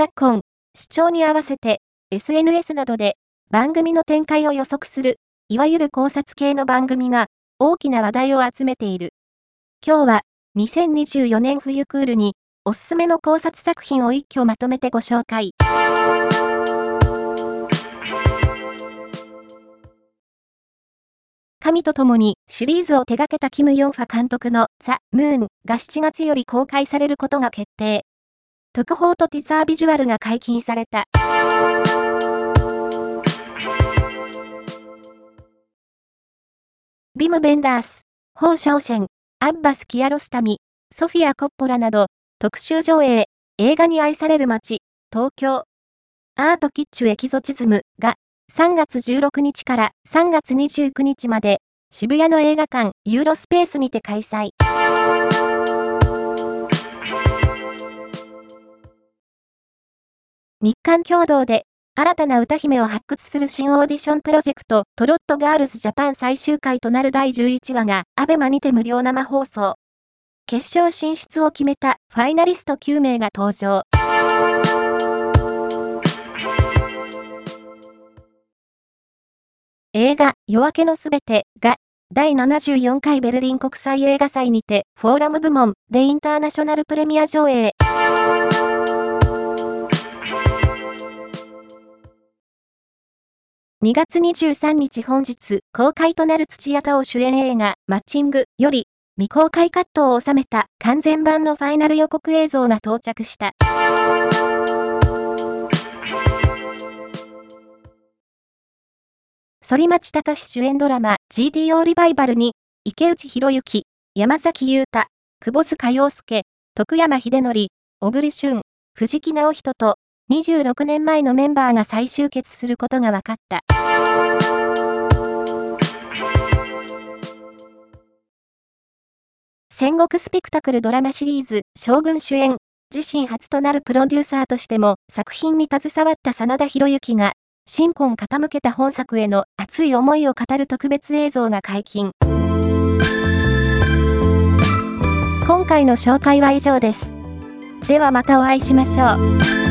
昨今、視聴に合わせて SNS などで番組の展開を予測する、いわゆる考察系の番組が大きな話題を集めている。今日は2024年冬クールにおすすめの考察作品を一挙まとめてご紹介。神と共にシリーズを手掛けたキム・ヨンファ監督のザ・ムーンが7月より公開されることが決定。特報とティザービジュアルが解禁された。ビム・ベンダース、ホー・シャオシェン、アッバス・キアロスタミ、ソフィア・コッポラなど、特集上映、映画に愛される街、東京。アート・キッチュ・エキゾチズムが、3月16日から3月29日まで、渋谷の映画館、ユーロスペースにて開催。日韓共同で新たな歌姫を発掘する新オーディションプロジェクトトロットガールズジャパン最終回となる第11話が ABEMA にて無料生放送。決勝進出を決めたファイナリスト9名が登場。映画夜明けのすべてが第74回ベルリン国際映画祭にてフォーラム部門でインターナショナルプレミア上映。2月23日本日公開となる土屋太鳳主演映画マッチングより未公開カットを収めた完全版のファイナル予告映像が到着した。反町隆主演ドラマ GTO リバイバルに池内博之、山崎裕太、久保塚洋介、徳山秀則、小栗旬、藤木直人と26年前のメンバーが再集結することが分かった。戦国スペクタクルドラマシリーズ、将軍主演、自身初となるプロデューサーとしても作品に携わった真田広之が、新婚傾けた本作への熱い思いを語る特別映像が解禁。今回の紹介は以上です。ではまたお会いしましょう。